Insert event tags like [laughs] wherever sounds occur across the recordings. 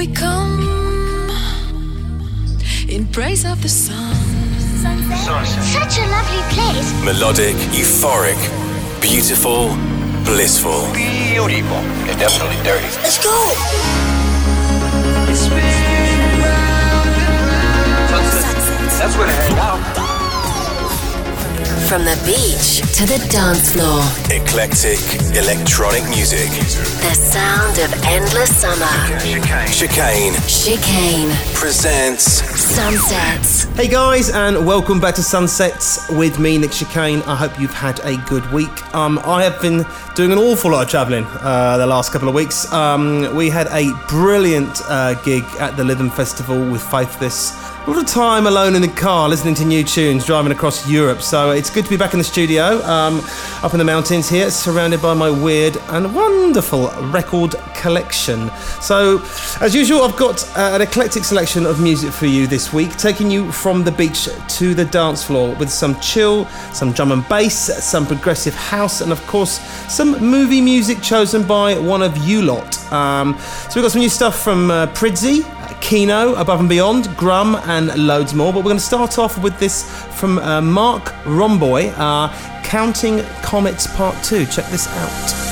we come in praise of the sun. Such a lovely place. Melodic, euphoric, beautiful, blissful. Beautiful. It's definitely dirty. Let's go. That's where to hang out. From the beach to the dance floor, Eclectic, electronic music. the sound of endless summer. Chicane Chicane Chicane. presents Sunsets. Hey guys, and welcome back to Sunsets with me, Nick Chicane. I hope you've had a good week. Um, I have been doing an awful lot of travelling uh, the last couple of weeks. Um, we had a brilliant uh, gig at the Lytham Festival with Faith this. A lot of time alone in the car listening to new tunes, driving across Europe. So it's good to be back in the studio, um, up in the mountains here, surrounded by my weird and wonderful record collection. So, as usual, I've got uh, an eclectic selection of music for you this week, taking you from the beach to the dance floor with some chill, some drum and bass, some progressive house, and of course, some movie music chosen by one of you lot. Um, so, we've got some new stuff from uh, Keeno, Above and Beyond, Grum, and loads more. But we're going to start off with this from uh, Marc Romboy, uh, Counting Comets Part 2. Check this out.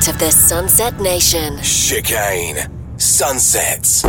Part of the Sunset Nation. Chicane. Sunsets.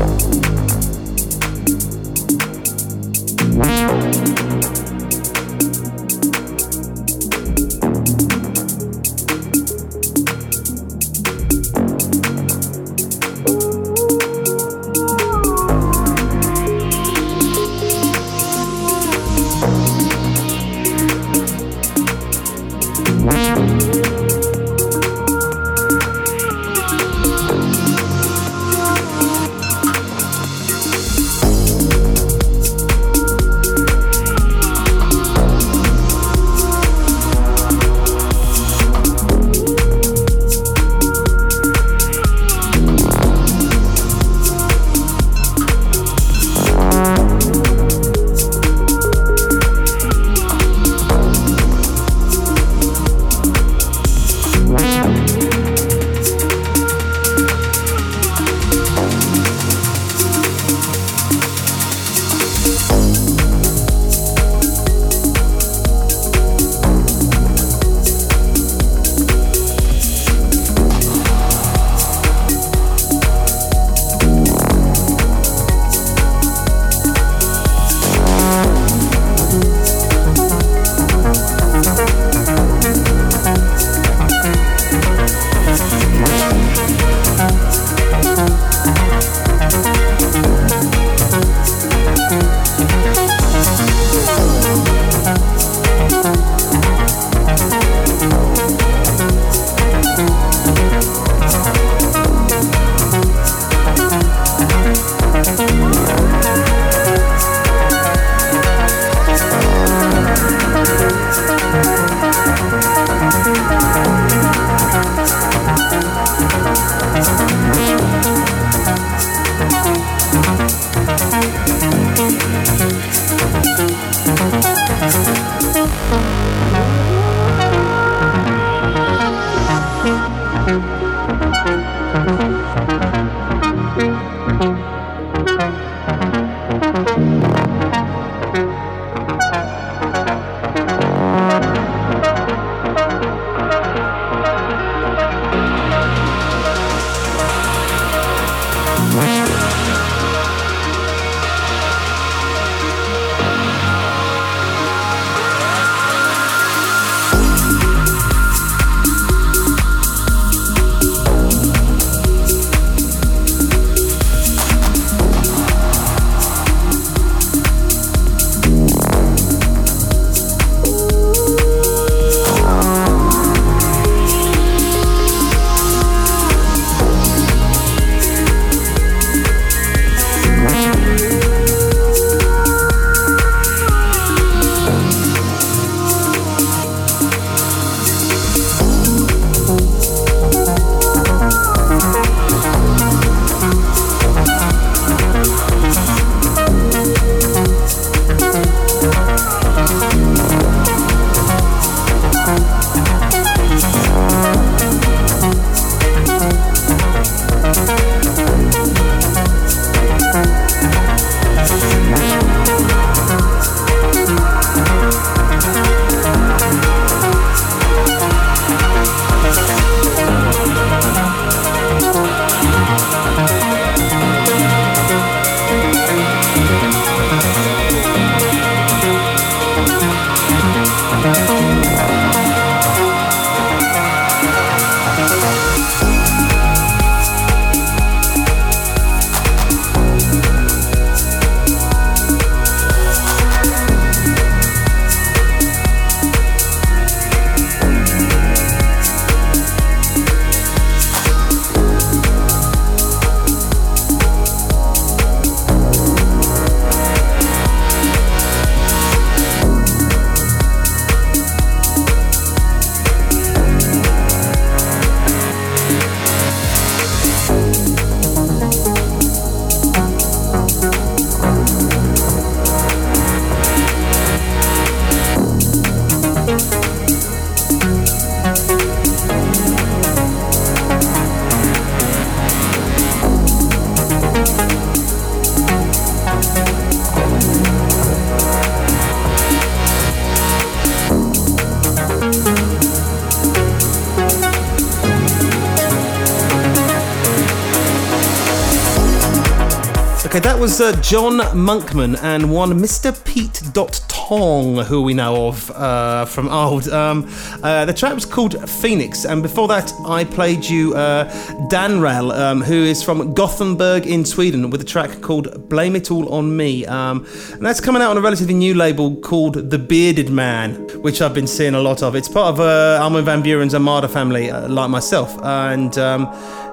John Monkman and one Mr. Pete Dot Tong, who we know of uh, from old. Um, uh, the track was called Phoenix, and before that, I played you uh, Danrell, um, who is from Gothenburg in Sweden, with a track called Blame It All on Me. Um, and that's coming out on a relatively new label called The Bearded Man, which I've been seeing a lot of. It's part of uh, Armin Van Buuren's Armada family, uh, like myself, and um,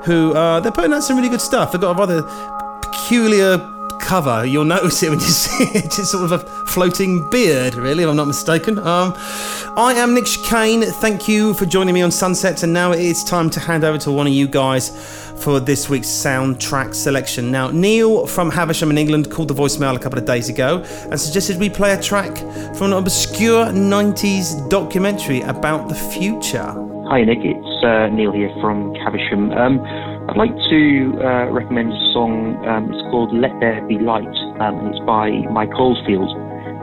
who uh, they're putting out some really good stuff. They've got a rather peculiar cover. You'll notice it when you [laughs] see it. It's sort of a floating beard, really, if I'm not mistaken. Um, I am Nick Chicane. Thank you for joining me on Sunsets, and now it's time to hand over to one of you guys for this week's soundtrack selection. Now, Neil from Haversham in England called the voicemail a couple of days ago and suggested we play a track from an obscure 90s documentary about the future. Hi Nick, it's uh, Neil here from Caversham. Um, I'd like to uh, recommend a song. Um, it's called "Let There Be Light," um, and it's by Mike Oldfield.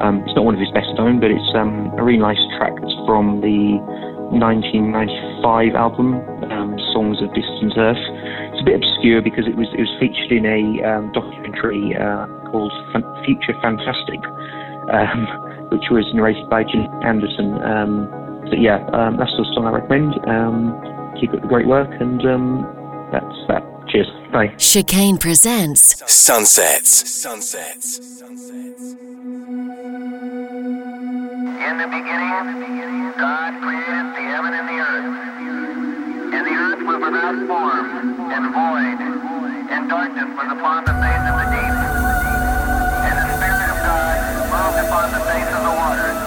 Um, it's not one of his best known, but it's um, a really nice track. From the 1995 album um, "Songs of Distant Earth." It's a bit obscure because it was it was featured in a um, documentary uh, called F- Future Fantastic, which was narrated by Gillian Anderson. so yeah, that's the song I recommend. keep up the great work and that's that. Cheers. Bye. Chicane presents Sunsets. Sunsets. Sunsets. In the beginning, God created the heaven and the earth. And the earth was without form and void, and darkness was upon the face of the deep. And the Spirit of God moved upon the face of the waters.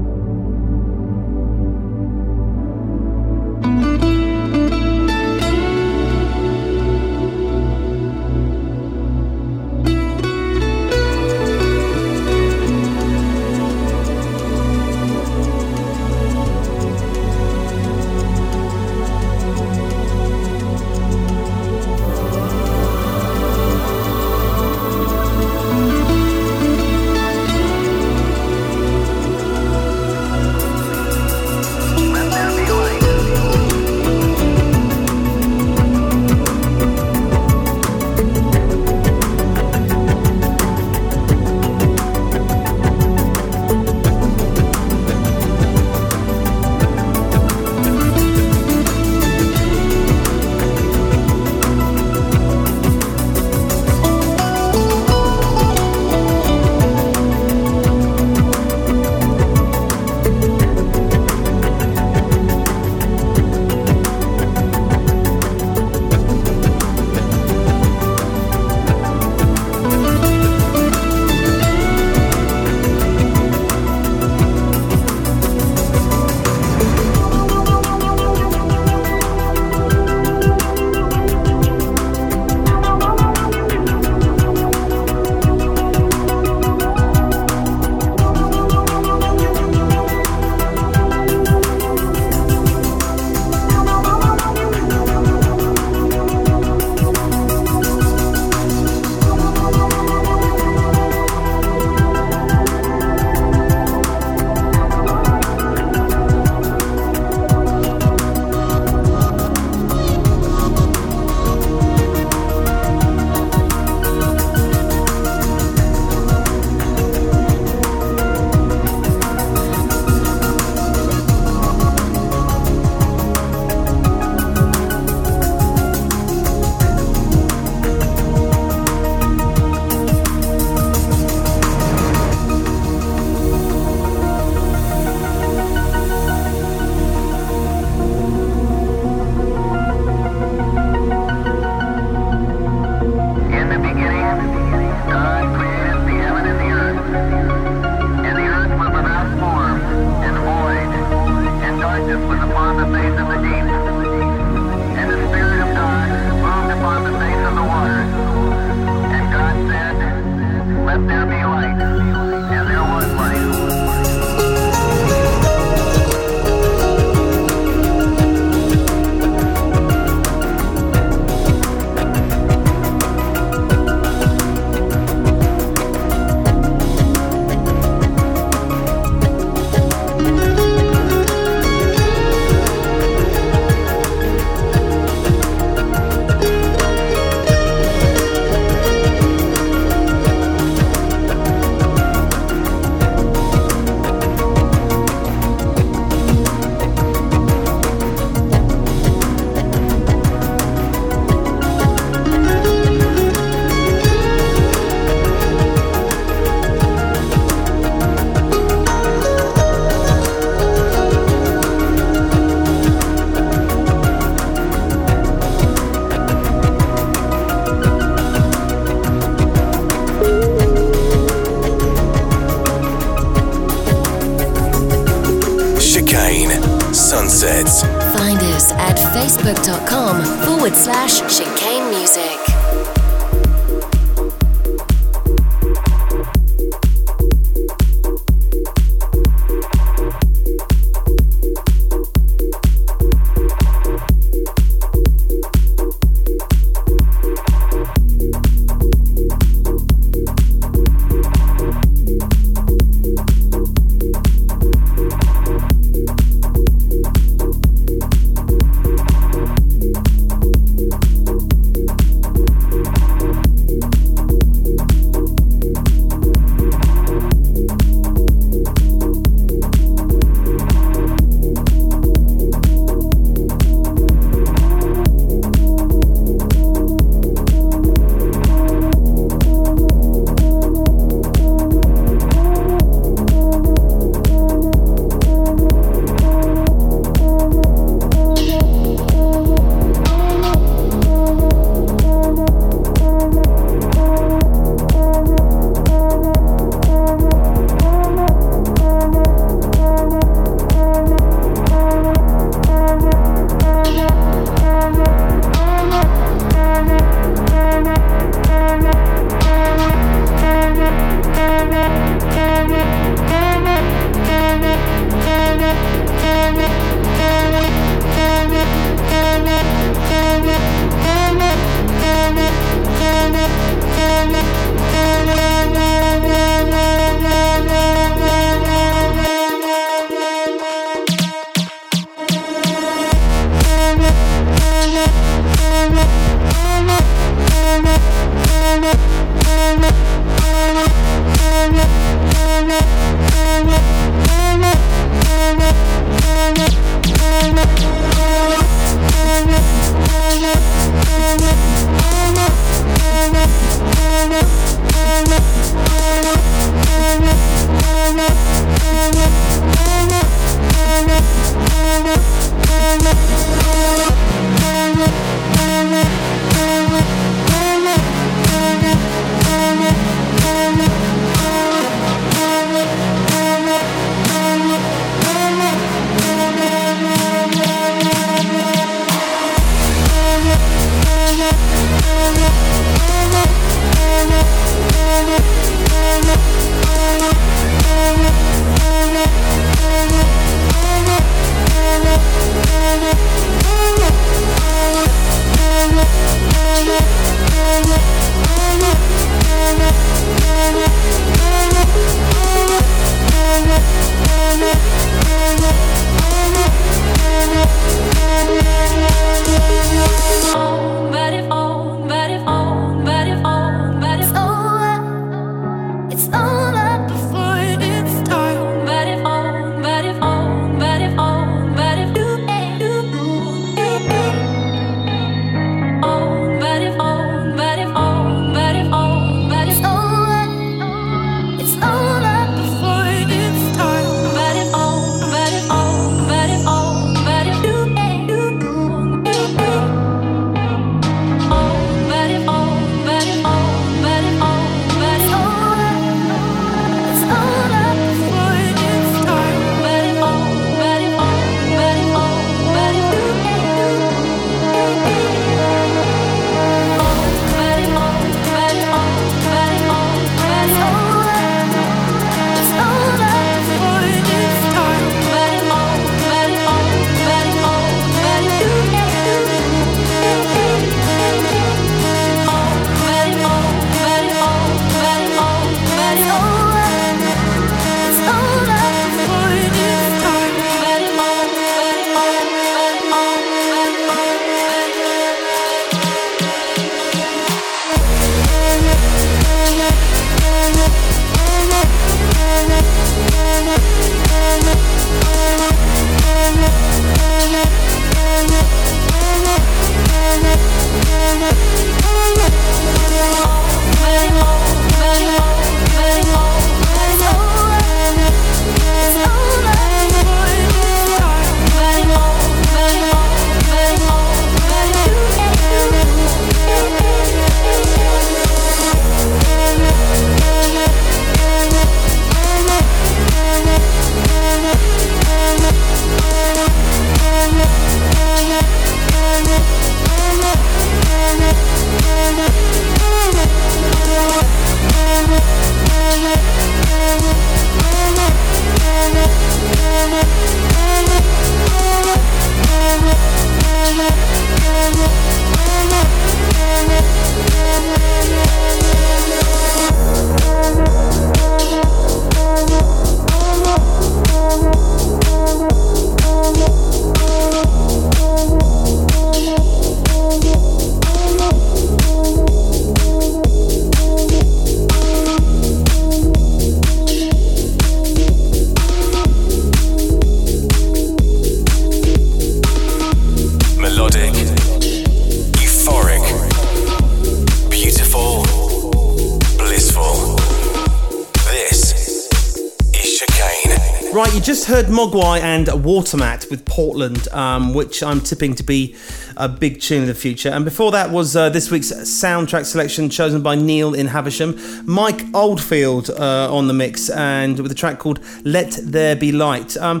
Moguai and Watermat with Portland, um, which I'm tipping to be a big tune in the future. And before that was uh, this week's soundtrack selection chosen by Neil in Haversham, Mike Oldfield uh, on the mix, and with a track called Let There Be Light. Um,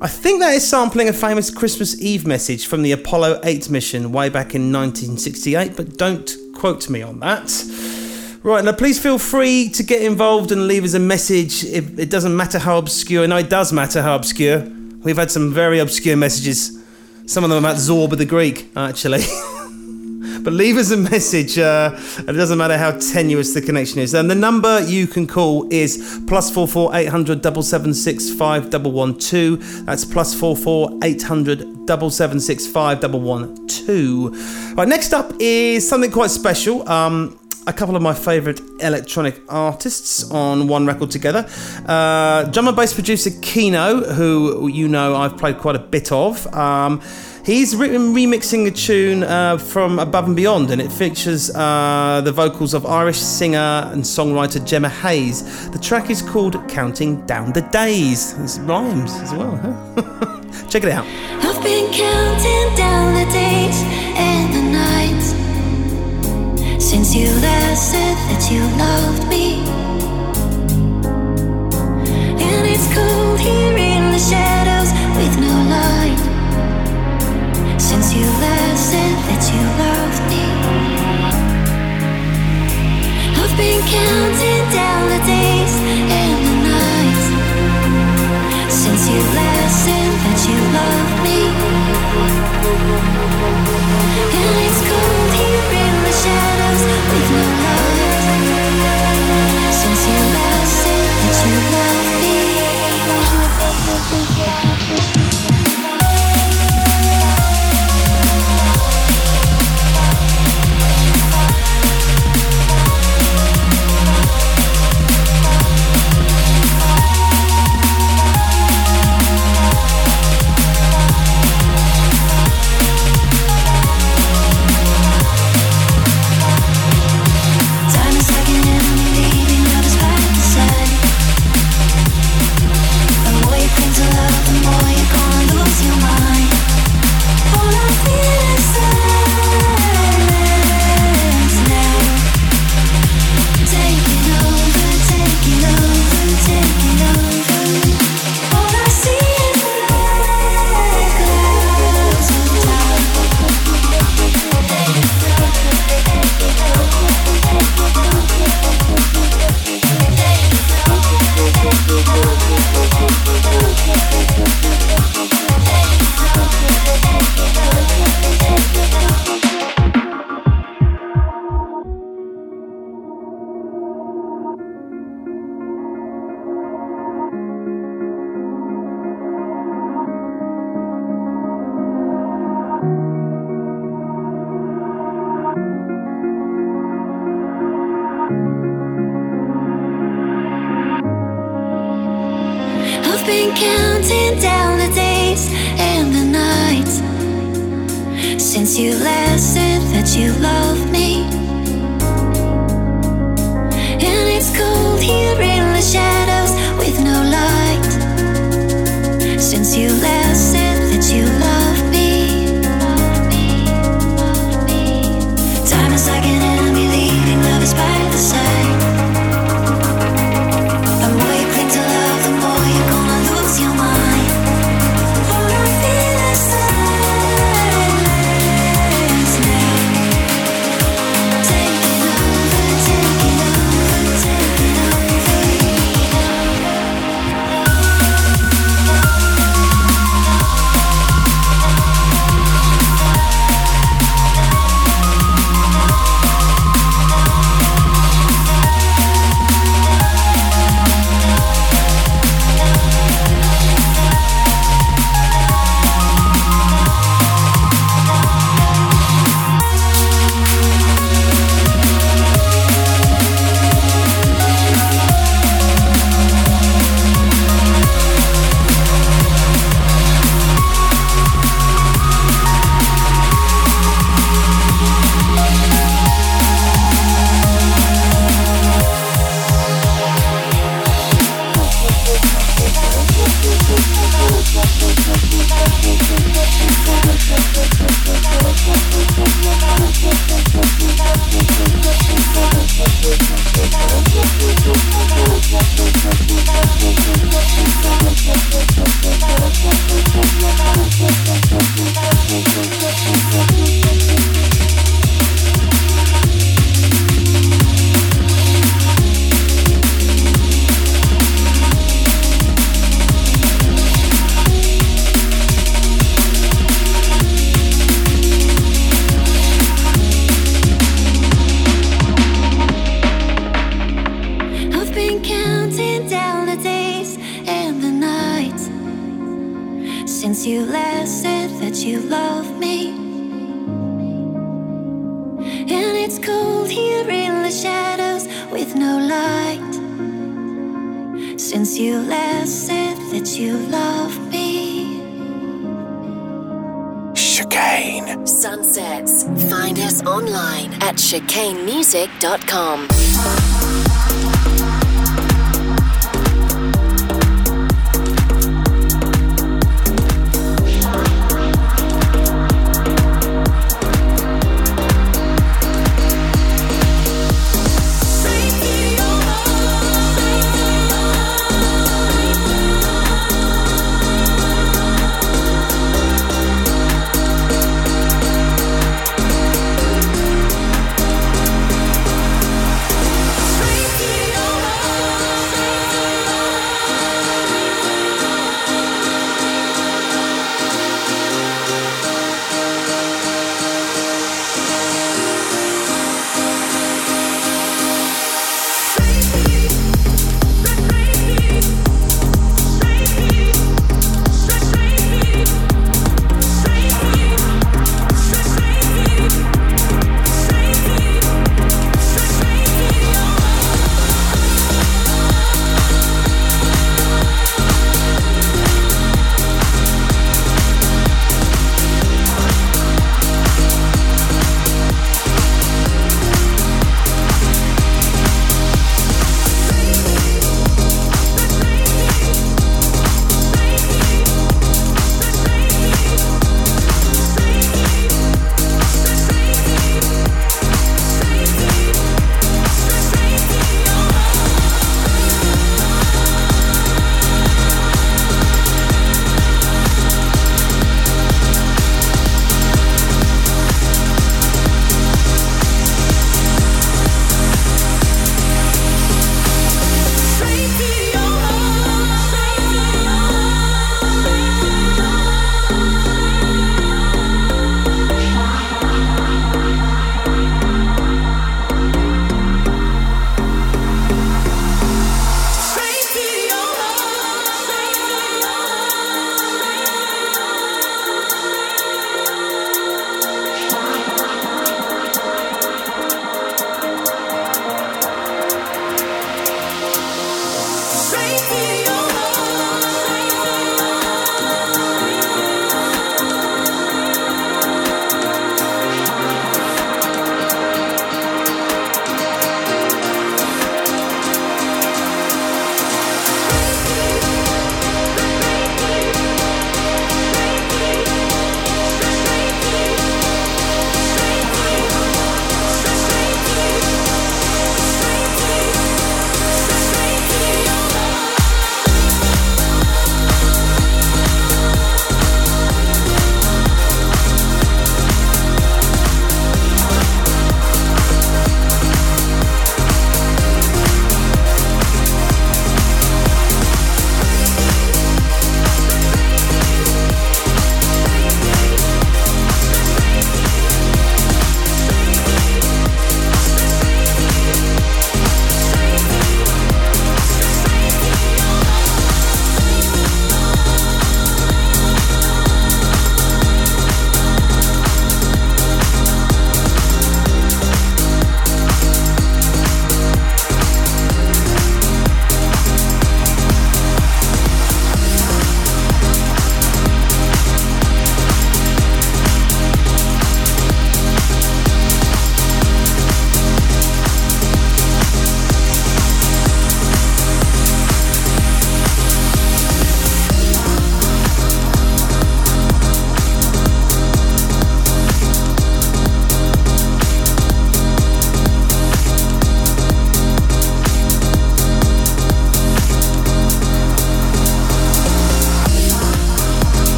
I think that is sampling a famous Christmas Eve message from the Apollo 8 mission way back in 1968, but don't quote me on that. Right, now please feel free to get involved and leave us a message. If it doesn't matter how obscure. No, it does matter how obscure. We've had some very obscure messages. Some of them about Zorba the Greek, actually. [laughs] but leave us a message. Uh, it doesn't matter how tenuous the connection is. And the number you can call is plus four four eight hundred double seven six five double one two. That's plus four four eight hundred double seven six five double one two. Right, next up is something quite special. Um, a couple of my favourite electronic artists on one record together. Uh, drum and bass producer Keeno, who you know I've played quite a bit of. Um, he's written remixing a tune uh, from Above and Beyond, and it features uh, the vocals of Irish singer and songwriter Gemma Hayes. The track is called Counting Down the Days. It rhymes as well, huh? [laughs] Check it out. Since you last said that you loved me. And it's cold here in the shadows with no light. Since you last said that you loved me. I've been counting down the days and the nights. Since you last said that you loved me. And it's cold here in the shadows said that you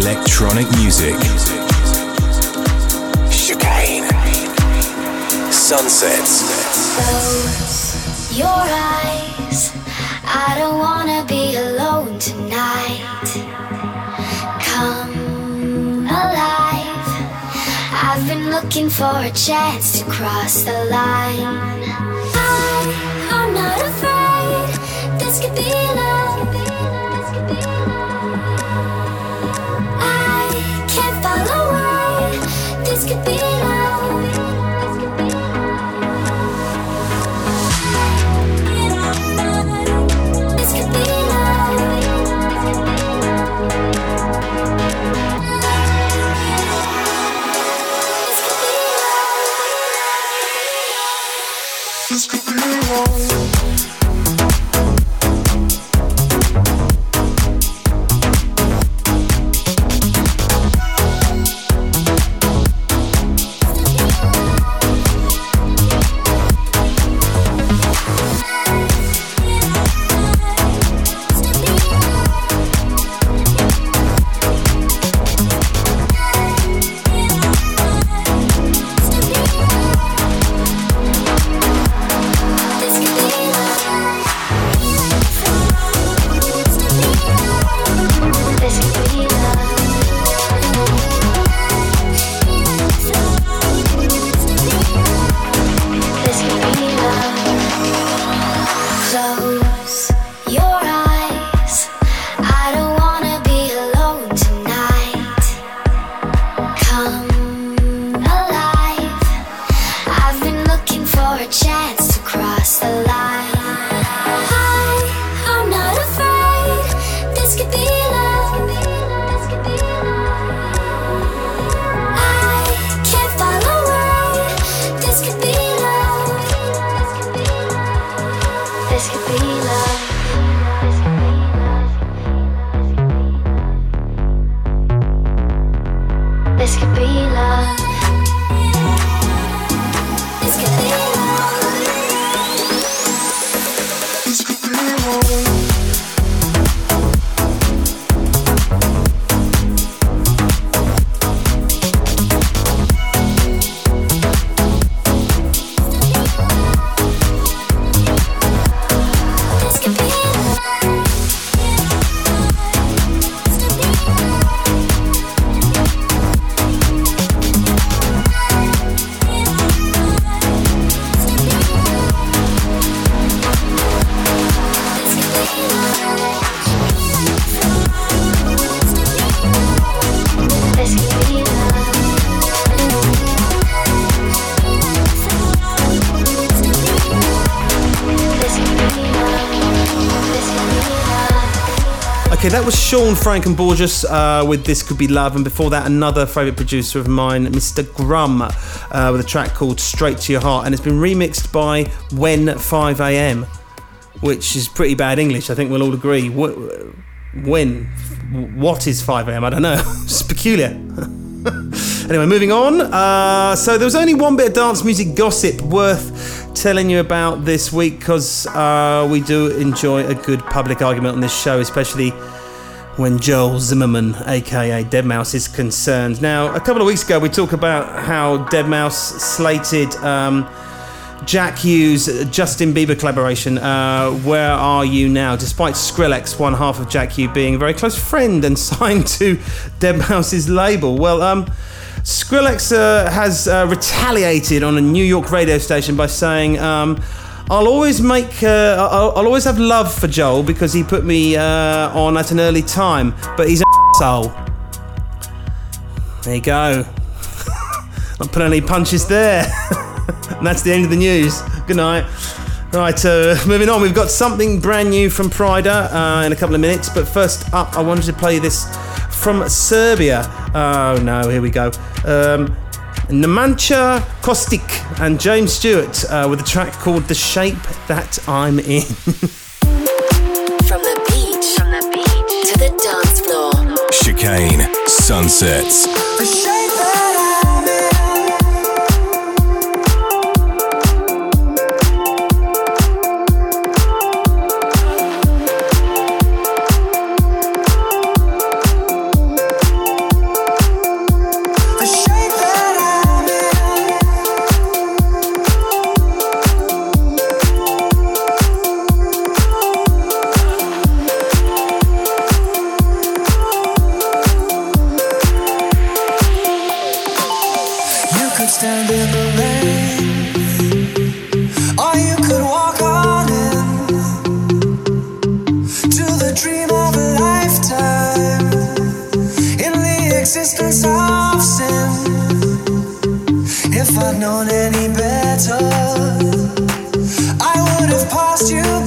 electronic music. Chicane. Sunsets. Close your eyes. I don't wanna be alone tonight. Come alive. I've been looking for a chance to cross the line. I, I'm not afraid. This could be that was Shaun Frank and Borgeous uh, with This Could Be Love, and before that, another favourite producer of mine, Mr. Grum, uh, with a track called Straight to Your Heart, and it's been remixed by When 5am, which is pretty bad English, I think we'll all agree. When? What is 5am? I don't know. [laughs] it's peculiar. [laughs] Anyway, moving on. Uh, so there was only one bit of dance music gossip worth telling you about this week because uh, we do enjoy a good public argument on this show, especially when Joel Zimmerman, aka Deadmau5, is concerned. Now, a couple of weeks ago, we talked about how Deadmau5 slated um, Jack Ü, Justin Bieber collaboration. Uh, Where are you now? Despite Skrillex, one half of Jack Ü, being a very close friend and [laughs] signed to Deadmau5's label. Well, um, Skrillex uh, has uh, retaliated on a New York radio station by saying, um, "I'll always make, uh, I'll, I'll always have love for Joel because he put me uh, on at an early time, but he's an asshole." There you go. [laughs] Not put any punches there. [laughs] and that's the end of the news. Good night. Right, uh, moving on. We've got something brand new from Pryda uh, in a couple of minutes, but first up, I wanted to play this from Serbia. Oh no, here we go. Um, Nemanja Kostic and James Stewart uh, with a track called The Shape That I'm In. From the beach, from the beach to the dance floor. Chicane Sunsets. I spy on you in heaven. You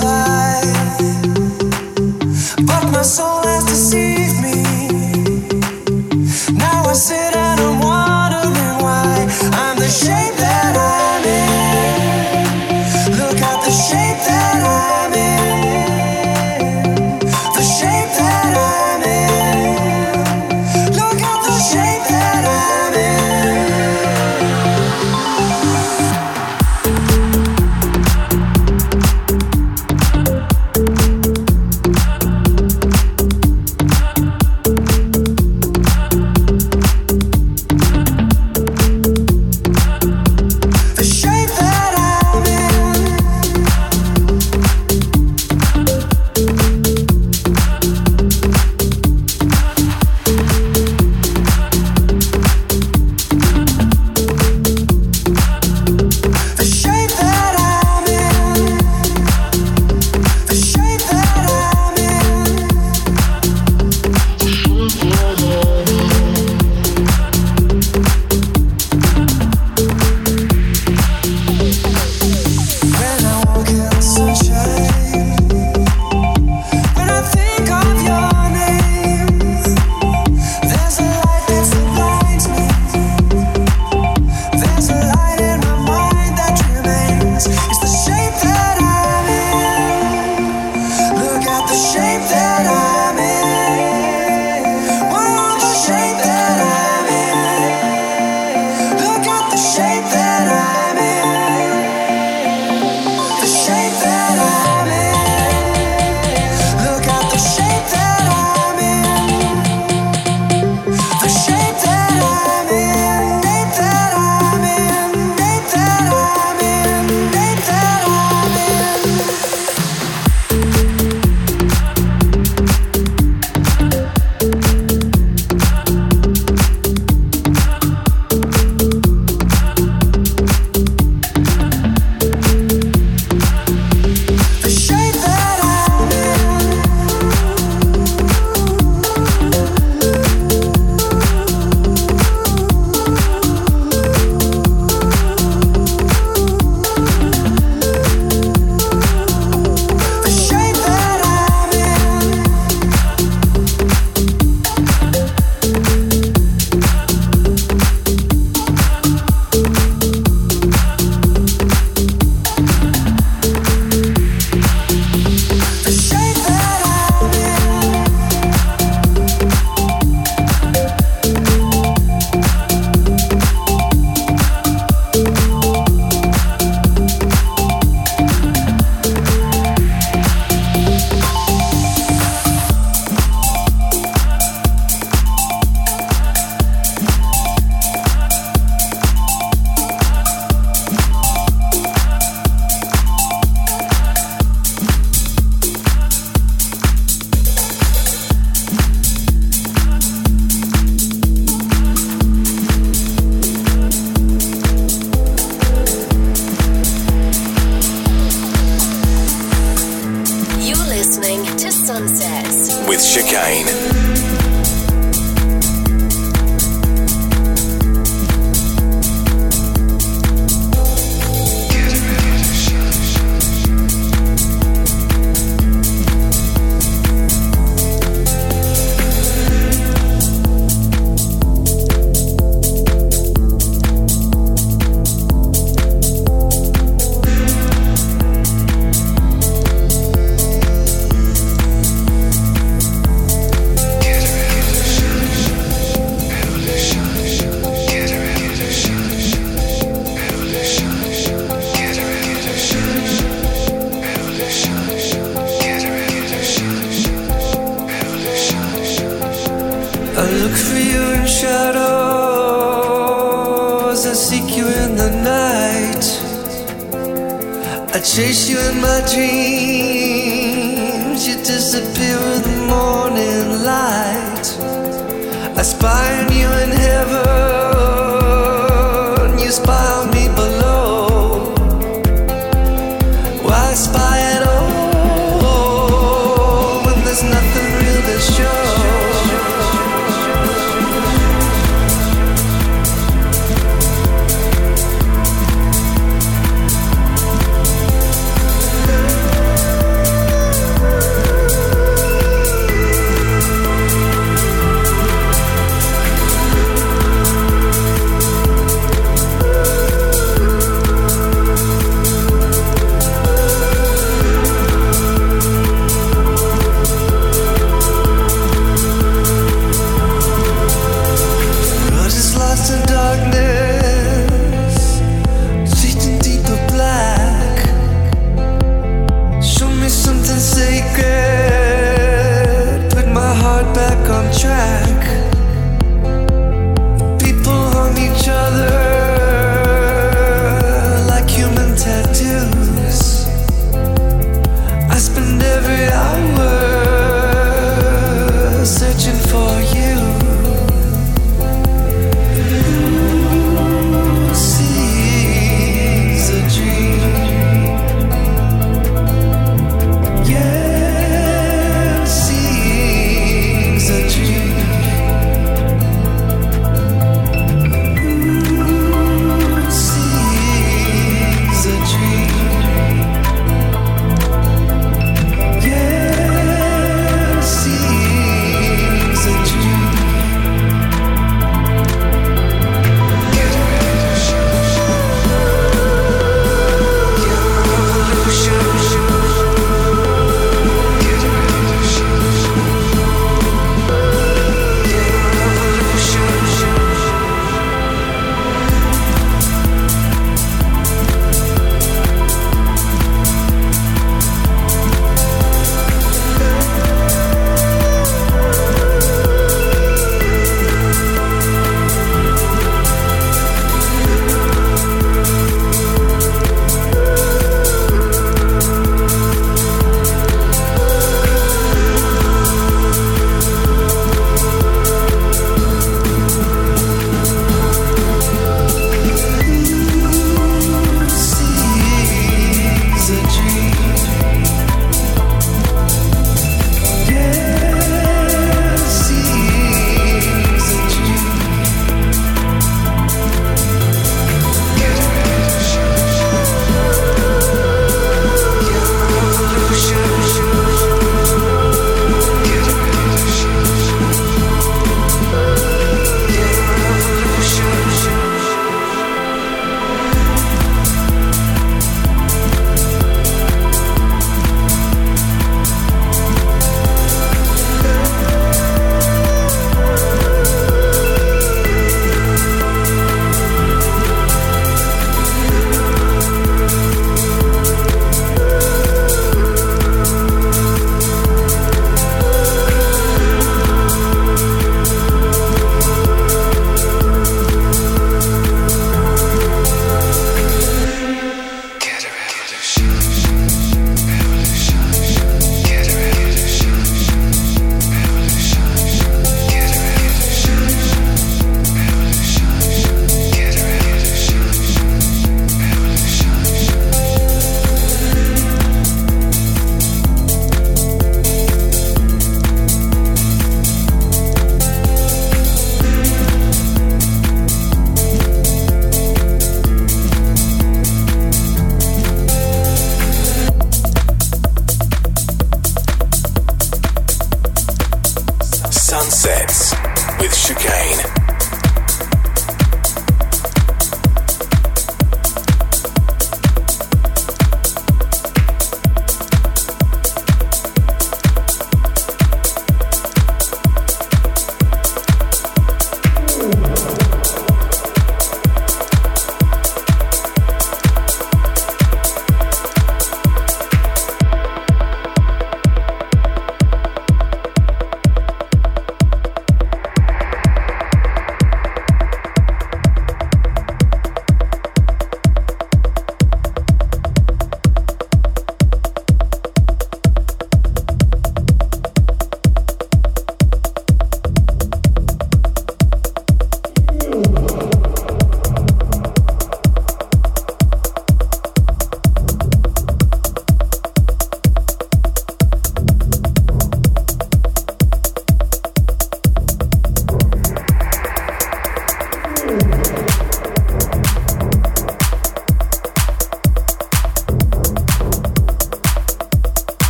chicane.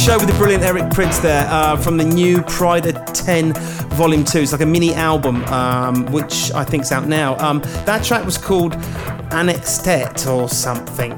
Show with the brilliant Eric Prydz there uh, from the new Pryda 10 Volume 2. It's like a mini album, um, which I think's out now. Um, that track was called Annextet or something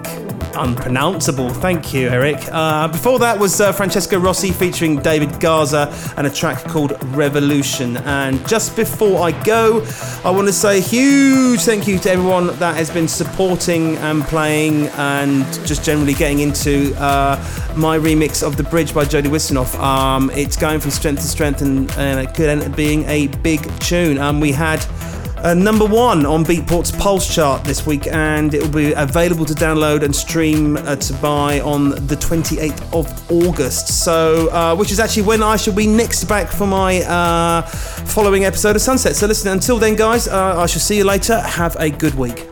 unpronounceable. Thank you, Eric. Uh, before that was uh, Francesco Rossi featuring David Garza and a track called Revolution. And just before I go, I want to say a huge thank you to everyone that has been supporting and playing and just generally getting into uh, my remix of The Bridge by Jody Wisternoff. Um, it's going from strength to strength and, and it could end up being a big tune. Um, we had uh, number one on Beatport's Pulse chart this week, and it will be available to download and stream uh, to buy on the 28th of August. So, uh, which is actually when I shall be next back for my uh, following episode of Sunset. So, listen, until then, guys, uh, I shall see you later. Have a good week.